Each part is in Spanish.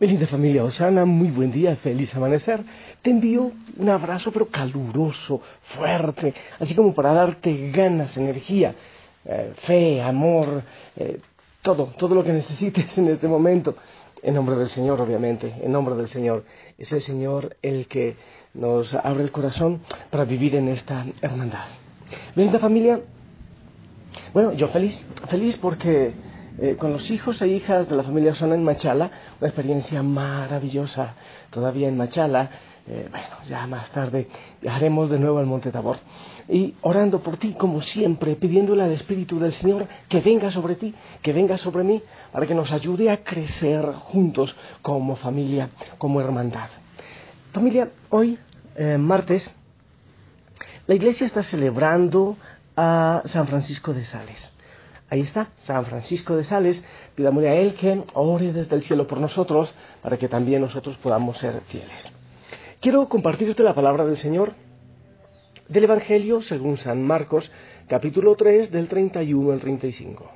Mi familia Osana, muy buen día, feliz amanecer. Te envío un abrazo pero caluroso, fuerte, así como para darte ganas, energía, eh, fe, amor, eh, todo, todo lo que necesites en este momento. En nombre del Señor, obviamente, en nombre del Señor. Es el Señor el que nos abre el corazón para vivir en esta hermandad. Mi familia, bueno, yo feliz, feliz porque eh, con los hijos e hijas de la familia Osana en Machala, una experiencia maravillosa todavía en Machala. Eh, bueno, ya más tarde viajaremos de nuevo al Monte Tabor. Y orando por ti, como siempre, pidiéndole al Espíritu del Señor que venga sobre ti, que venga sobre mí, para que nos ayude a crecer juntos como familia, como hermandad. Familia, hoy, eh, martes, la iglesia está celebrando a San Francisco de Sales. Ahí está, San Francisco de Sales. Pidámosle a Él que ore desde el cielo por nosotros para que también nosotros podamos ser fieles. Quiero compartirte la palabra del Señor del Evangelio según San Marcos, capítulo 3, del 31 al 35.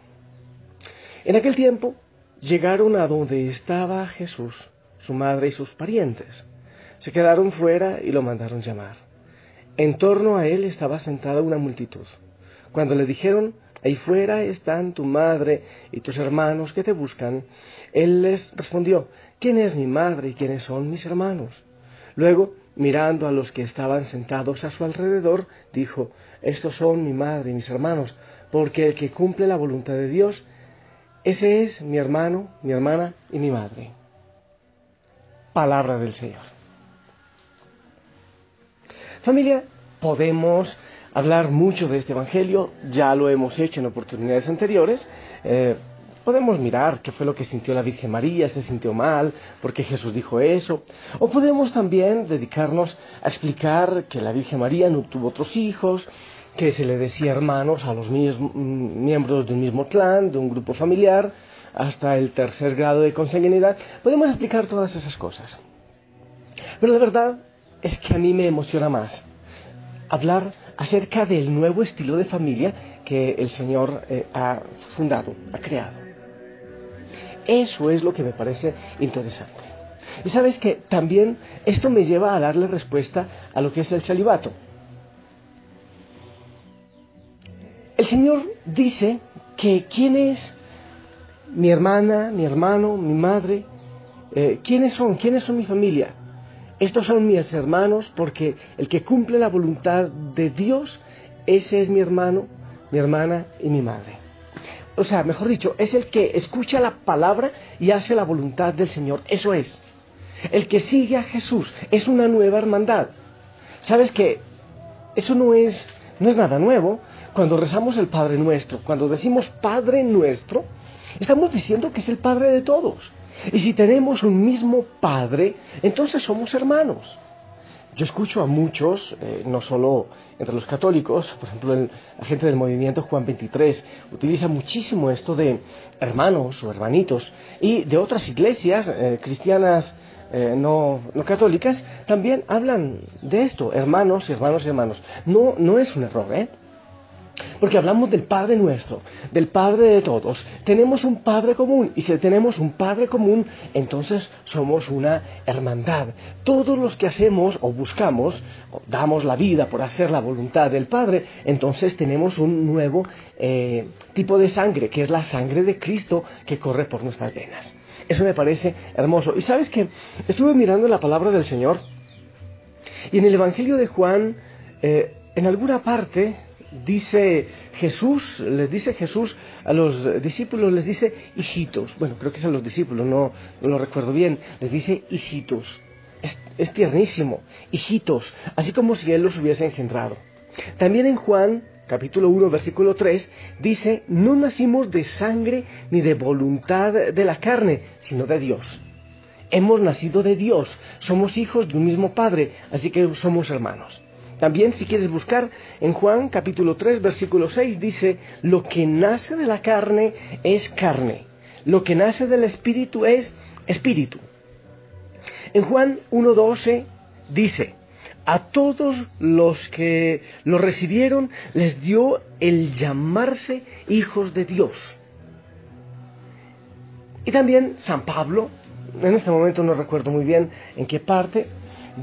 En aquel tiempo llegaron a donde estaba Jesús, su madre y sus parientes. Se quedaron fuera y lo mandaron llamar. En torno a él estaba sentada una multitud. Cuando le dijeron, Ahí fuera están tu madre y tus hermanos que te buscan. Él les respondió, ¿quién es mi madre y quiénes son mis hermanos? Luego, mirando a los que estaban sentados a su alrededor, dijo, estos son mi madre y mis hermanos, porque el que cumple la voluntad de Dios, ese es mi hermano, mi hermana y mi madre. Palabra del Señor. Familia, podemos hablar mucho de este Evangelio, ya lo hemos hecho en oportunidades anteriores. Eh, podemos mirar qué fue lo que sintió la Virgen María, se sintió mal, por qué Jesús dijo eso. O podemos también dedicarnos a explicar que la Virgen María no tuvo otros hijos, que se le decía hermanos a los miembros de un mismo clan, de un grupo familiar, hasta el tercer grado de consanguinidad. Podemos explicar todas esas cosas. Pero la verdad es que a mí me emociona más hablar acerca del nuevo estilo de familia que el Señor eh, ha fundado, ha creado. Eso es lo que me parece interesante. Y sabes que también esto me lleva a darle respuesta a lo que es el celibato. El Señor dice que quién es mi hermana, mi hermano, mi madre, eh, quiénes son, quiénes son mi familia. Estos son mis hermanos porque el que cumple la voluntad de Dios, ese es mi hermano, mi hermana y mi madre. O sea, mejor dicho, es el que escucha la palabra y hace la voluntad del Señor. Eso es. El que sigue a Jesús es una nueva hermandad. ¿Sabes que Eso no es, no es nada nuevo. Cuando rezamos el Padre Nuestro, cuando decimos Padre Nuestro, estamos diciendo que es el Padre de todos. Y si tenemos un mismo Padre, entonces somos hermanos. Yo escucho a muchos, eh, no solo entre los católicos, por ejemplo, la gente del movimiento Juan 23 utiliza muchísimo esto de hermanos o hermanitos, y de otras iglesias eh, cristianas eh, no, no, católicas también hablan de esto, hermanos, hermanos y hermanos. No, no es un error, ¿eh? Porque hablamos del Padre nuestro, del Padre de todos. Tenemos un Padre común y si tenemos un Padre común, entonces somos una hermandad. Todos los que hacemos o buscamos, o damos la vida por hacer la voluntad del Padre, entonces tenemos un nuevo eh, tipo de sangre, que es la sangre de Cristo que corre por nuestras venas. Eso me parece hermoso. Y sabes que estuve mirando la palabra del Señor y en el Evangelio de Juan, eh, en alguna parte, dice Jesús, les dice Jesús a los discípulos, les dice hijitos. Bueno, creo que es a los discípulos, no, lo recuerdo bien. Les dice hijitos. Es, es, tiernísimo. Hijitos. Así como si Él los hubiese engendrado. También en Juan capítulo 1, versículo 3, dice, no nacimos de sangre ni de voluntad de la carne, sino de Dios. Hemos nacido de Dios, somos hijos de un mismo Padre, así que somos hermanos. También si quieres buscar en Juan capítulo 3 versículo 6 dice, lo que nace de la carne es carne, lo que nace del espíritu es espíritu. En Juan 1.12 dice, a todos los que lo recibieron les dio el llamarse hijos de Dios. Y también San Pablo, en este momento no recuerdo muy bien en qué parte,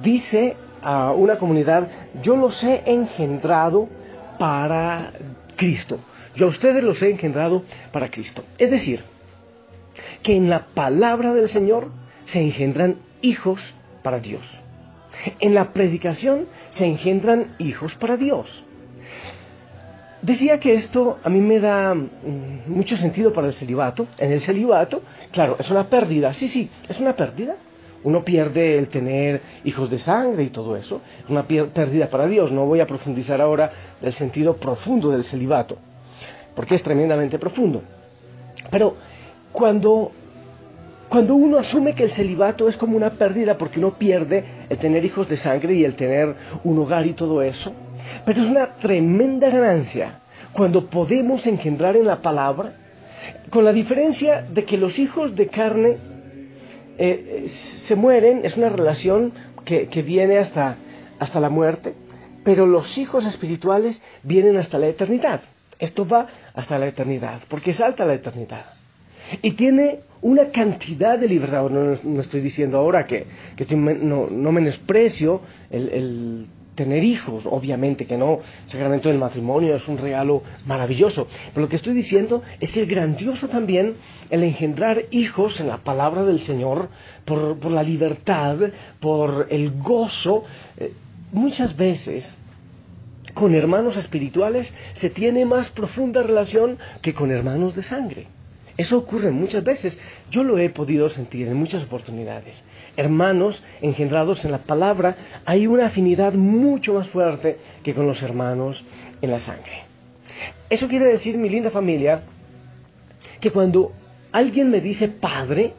dice a una comunidad, yo los he engendrado para Cristo. Yo a ustedes los he engendrado para Cristo. Es decir, que en la palabra del Señor se engendran hijos para Dios. En la predicación se engendran hijos para Dios. Decía que esto a mí me da mm, mucho sentido para el celibato. En el celibato, claro, es una pérdida. Sí, sí, es una pérdida. Uno pierde el tener hijos de sangre y todo eso. Es una pérdida para Dios. No voy a profundizar ahora del sentido profundo del celibato, porque es tremendamente profundo. Pero cuando cuando uno asume que el celibato es como una pérdida porque uno pierde el tener hijos de sangre y el tener un hogar y todo eso, pero es una tremenda ganancia cuando podemos engendrar en la palabra, con la diferencia de que los hijos de carne eh, se mueren, es una relación que, que viene hasta, hasta la muerte, pero los hijos espirituales vienen hasta la eternidad. Esto va hasta la eternidad, porque salta la eternidad. Y tiene una cantidad de libertad. No, estoy diciendo ahora que, no, menosprecio el, tener hijos, obviamente que no. El sacramento del matrimonio es un regalo maravilloso. Pero lo que estoy diciendo es que es grandioso también el engendrar hijos en la palabra del Señor por, la libertad, por el gozo. Eh, muchas veces con hermanos espirituales se tiene más profunda relación que con hermanos de sangre. Eso ocurre muchas veces. Yo lo he podido sentir en muchas oportunidades. Hermanos engendrados en la palabra, hay una afinidad mucho más fuerte que con los hermanos en la sangre. Eso quiere decir, mi linda familia, que cuando alguien me dice padre,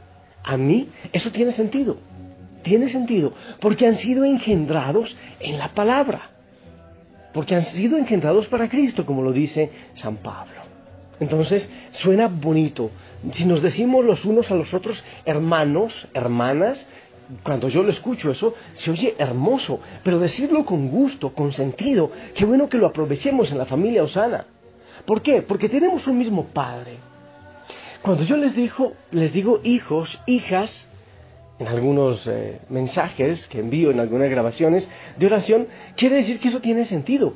a mí, eso tiene sentido. Tiene sentido, porque han sido engendrados en la palabra. Porque han sido engendrados para Cristo, como lo dice San Pablo. Entonces suena bonito. Si nos decimos los unos a los otros hermanos, hermanas, cuando yo lo escucho eso, se oye hermoso, pero decirlo con gusto, con sentido, qué bueno que lo aprovechemos en la familia Osana. ¿Por qué? Porque tenemos un mismo padre. Cuando yo les, digo, les digo hijos, hijas, en algunos eh, mensajes que envío en algunas grabaciones de oración, quiere decir que eso tiene sentido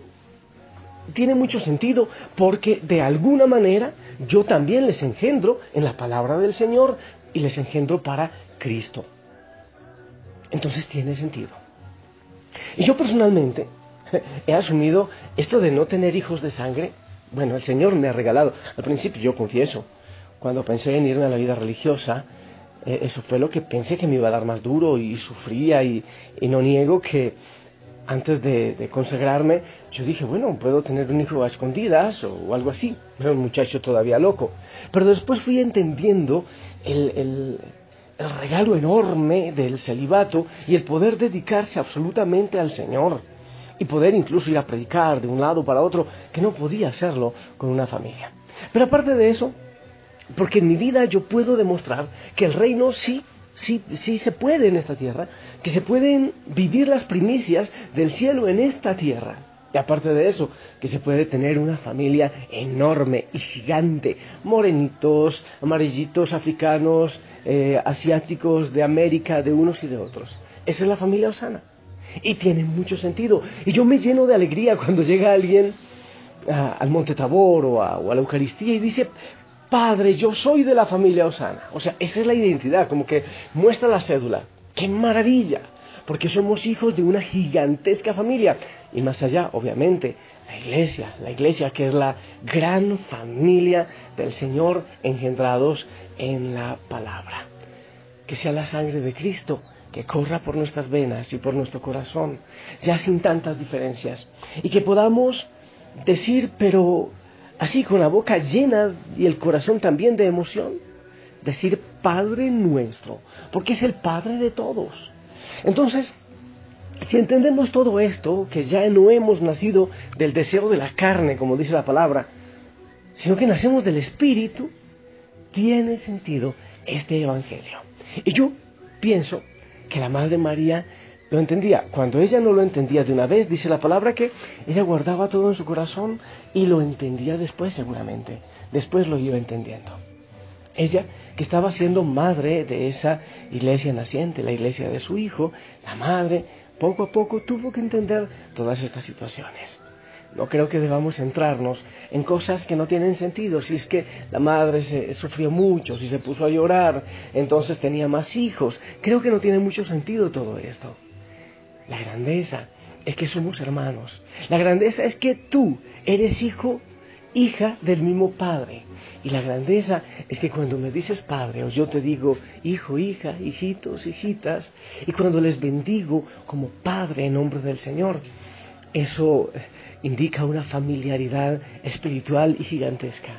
tiene mucho sentido porque de alguna manera yo también les engendro en la palabra del Señor y les engendro para Cristo. Entonces tiene sentido. Y yo personalmente he asumido esto de no tener hijos de sangre. Bueno, el Señor me ha regalado. Al principio yo confieso, cuando pensé en irme a la vida religiosa, eh, eso fue lo que pensé que me iba a dar más duro y sufría y no niego que antes de, consagrarme, yo dije, bueno, puedo tener un hijo a escondidas o, algo así. Era un muchacho todavía loco. Pero después fui entendiendo el, el, regalo enorme del celibato y el poder dedicarse absolutamente al Señor. Y poder incluso ir a predicar de un lado para otro, que no podía hacerlo con una familia. Pero aparte de eso, porque en mi vida yo puedo demostrar que el reino sí sí, sí se puede en esta tierra, que se pueden vivir las primicias del cielo en esta tierra. Y aparte de eso, que se puede tener una familia enorme y gigante, morenitos, amarillitos, africanos, eh, asiáticos, de América, de unos y de otros. Esa es la familia Osana. Y tiene mucho sentido. Y yo me lleno de alegría cuando llega alguien al Monte Tabor o a la Eucaristía y dice, Padre, yo soy de la familia Osana. O sea, esa es la identidad, como que muestra la cédula. ¡Qué maravilla! Porque somos hijos de una gigantesca familia. Y más allá, obviamente, la iglesia, la iglesia que es la gran familia del Señor engendrados en la palabra. Que sea la sangre de Cristo que corra por nuestras venas y por nuestro corazón, ya sin tantas diferencias. Y que podamos decir, pero así con la boca llena y el corazón también de emoción, decir Padre nuestro, porque es el Padre de todos. Entonces, si entendemos todo esto, que ya no hemos nacido del deseo de la carne, como dice la palabra, sino que nacemos del Espíritu, tiene sentido este Evangelio. Y yo pienso que la Madre María lo entendía. Cuando ella no lo entendía de una vez, dice la palabra que ella guardaba todo en su corazón y lo entendía después seguramente. Después lo iba entendiendo. Ella, que estaba siendo madre de esa iglesia naciente, la iglesia de su hijo, la madre, poco a poco tuvo que entender todas estas situaciones. No creo que debamos centrarnos en cosas que no tienen sentido. Si es que la madre se, sufrió mucho, si se puso a llorar, entonces tenía más hijos. Creo que no tiene mucho sentido todo esto. La grandeza es que somos hermanos. La grandeza es que tú eres hijo, hija del mismo Padre. Y la grandeza es que cuando me dices Padre, o yo te digo hijo, hija, hijitos, hijitas, y cuando les bendigo como Padre en nombre del Señor, eso indica una familiaridad espiritual y gigantesca.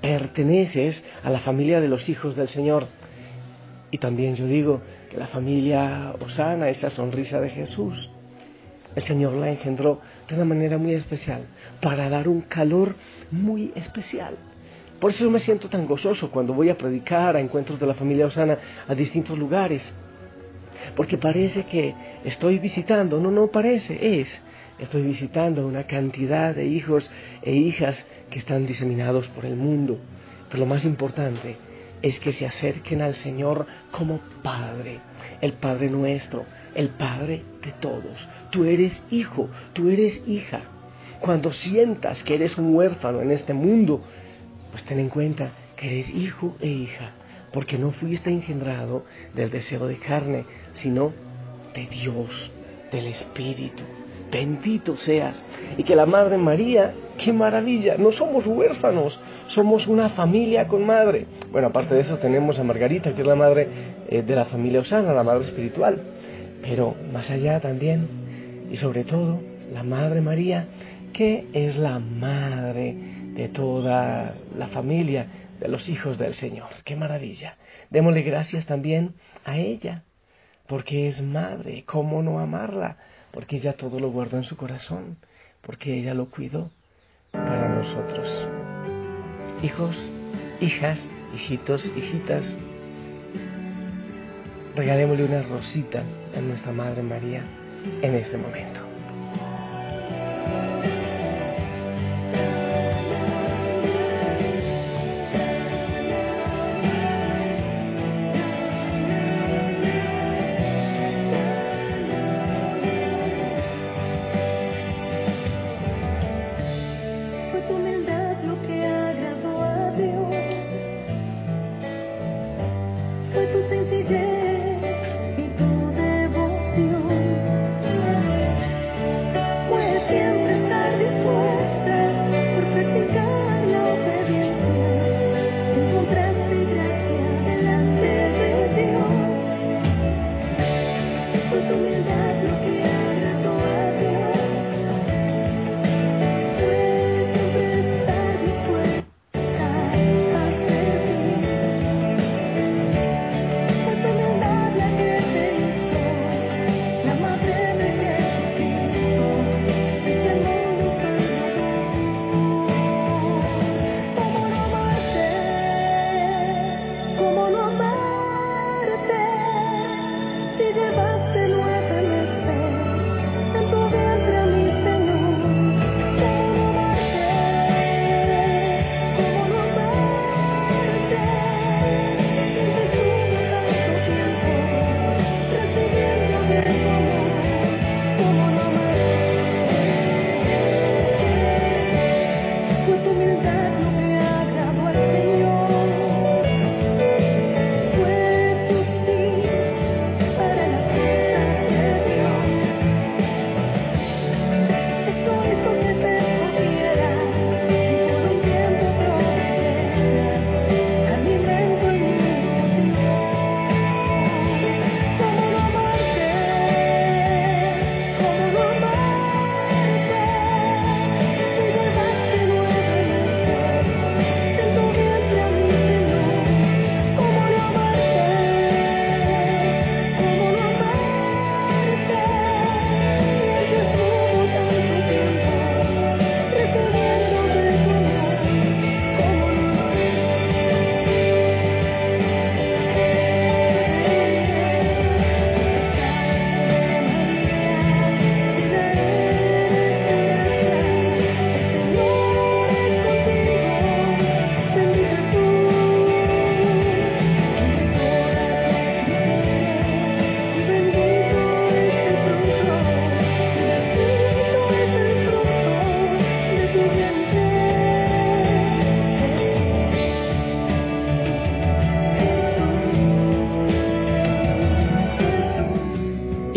Perteneces a la familia de los hijos del Señor. Y también yo digo que la familia Osana, esa sonrisa de Jesús, el Señor la engendró de una manera muy especial, para dar un calor muy especial. Por eso yo me siento tan gozoso cuando voy a predicar a encuentros de la familia Osana a distintos lugares. Porque parece que estoy visitando, no, no parece, es estoy visitando una cantidad de hijos e hijas que están diseminados por el mundo. Pero lo más importante es que se acerquen al Señor como Padre, el Padre nuestro, el Padre de todos. Tú eres hijo, tú eres hija. Cuando sientas que eres un huérfano en este mundo, pues ten en cuenta que eres hijo e hija, porque no fuiste engendrado del deseo de carne, sino de Dios, del Espíritu bendito seas. Y que la Madre María, qué maravilla, no somos huérfanos, somos una familia con madre. Bueno, aparte de eso tenemos a Margarita, que es la madre eh, de la familia Osana, la madre espiritual. Pero más allá también, y sobre todo, la Madre María, que es la madre de toda la familia de los hijos del Señor. Qué maravilla. Démosle gracias también a ella, porque es madre, ¿cómo no amarla? Porque ella todo lo guardó en su corazón, porque ella lo cuidó para nosotros. Hijos, hijas, hijitos, hijitas, regalémosle una rosita a nuestra Madre María en este momento.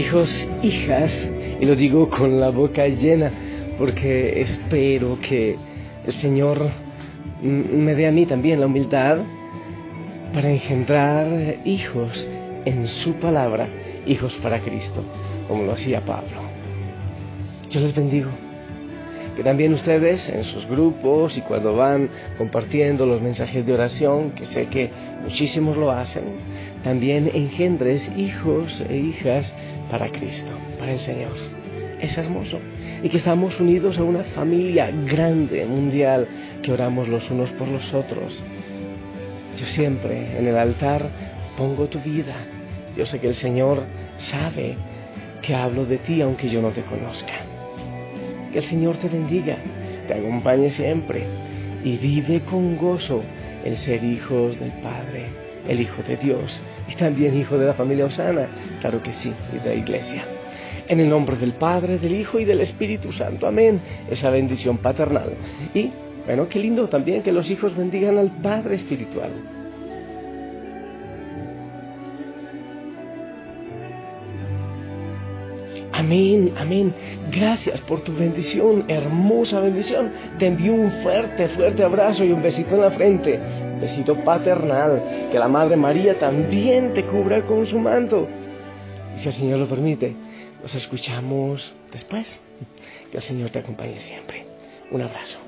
Hijos, hijas, y lo digo con la boca llena, porque espero que el Señor me dé a mí también la humildad para engendrar hijos en su palabra, hijos para Cristo, como lo hacía Pablo. Yo les bendigo. Que también ustedes en sus grupos y cuando van compartiendo los mensajes de oración, que sé que muchísimos lo hacen, también engendres hijos e hijas para Cristo, para el Señor. Es hermoso. Y que estamos unidos a una familia grande, mundial, que oramos los unos por los otros. Yo siempre en el altar pongo tu vida. Yo sé que el Señor sabe que hablo de ti aunque yo no te conozca. Que el Señor te bendiga, te acompañe siempre y vive con gozo el ser hijos del Padre, el Hijo de Dios y también hijo de la familia Osana, claro que sí, y de la iglesia. En el nombre del Padre, del Hijo y del Espíritu Santo. Amén. Esa bendición paternal. Y, bueno, qué lindo también que los hijos bendigan al Padre Espiritual. Amén, amén. Gracias por tu bendición, hermosa bendición. Te envío un fuerte, fuerte abrazo y un besito en la frente. Besito paternal. Que la Madre María también te cubra con su manto. Y si el Señor lo permite, nos escuchamos después. Que el Señor te acompañe siempre. Un abrazo.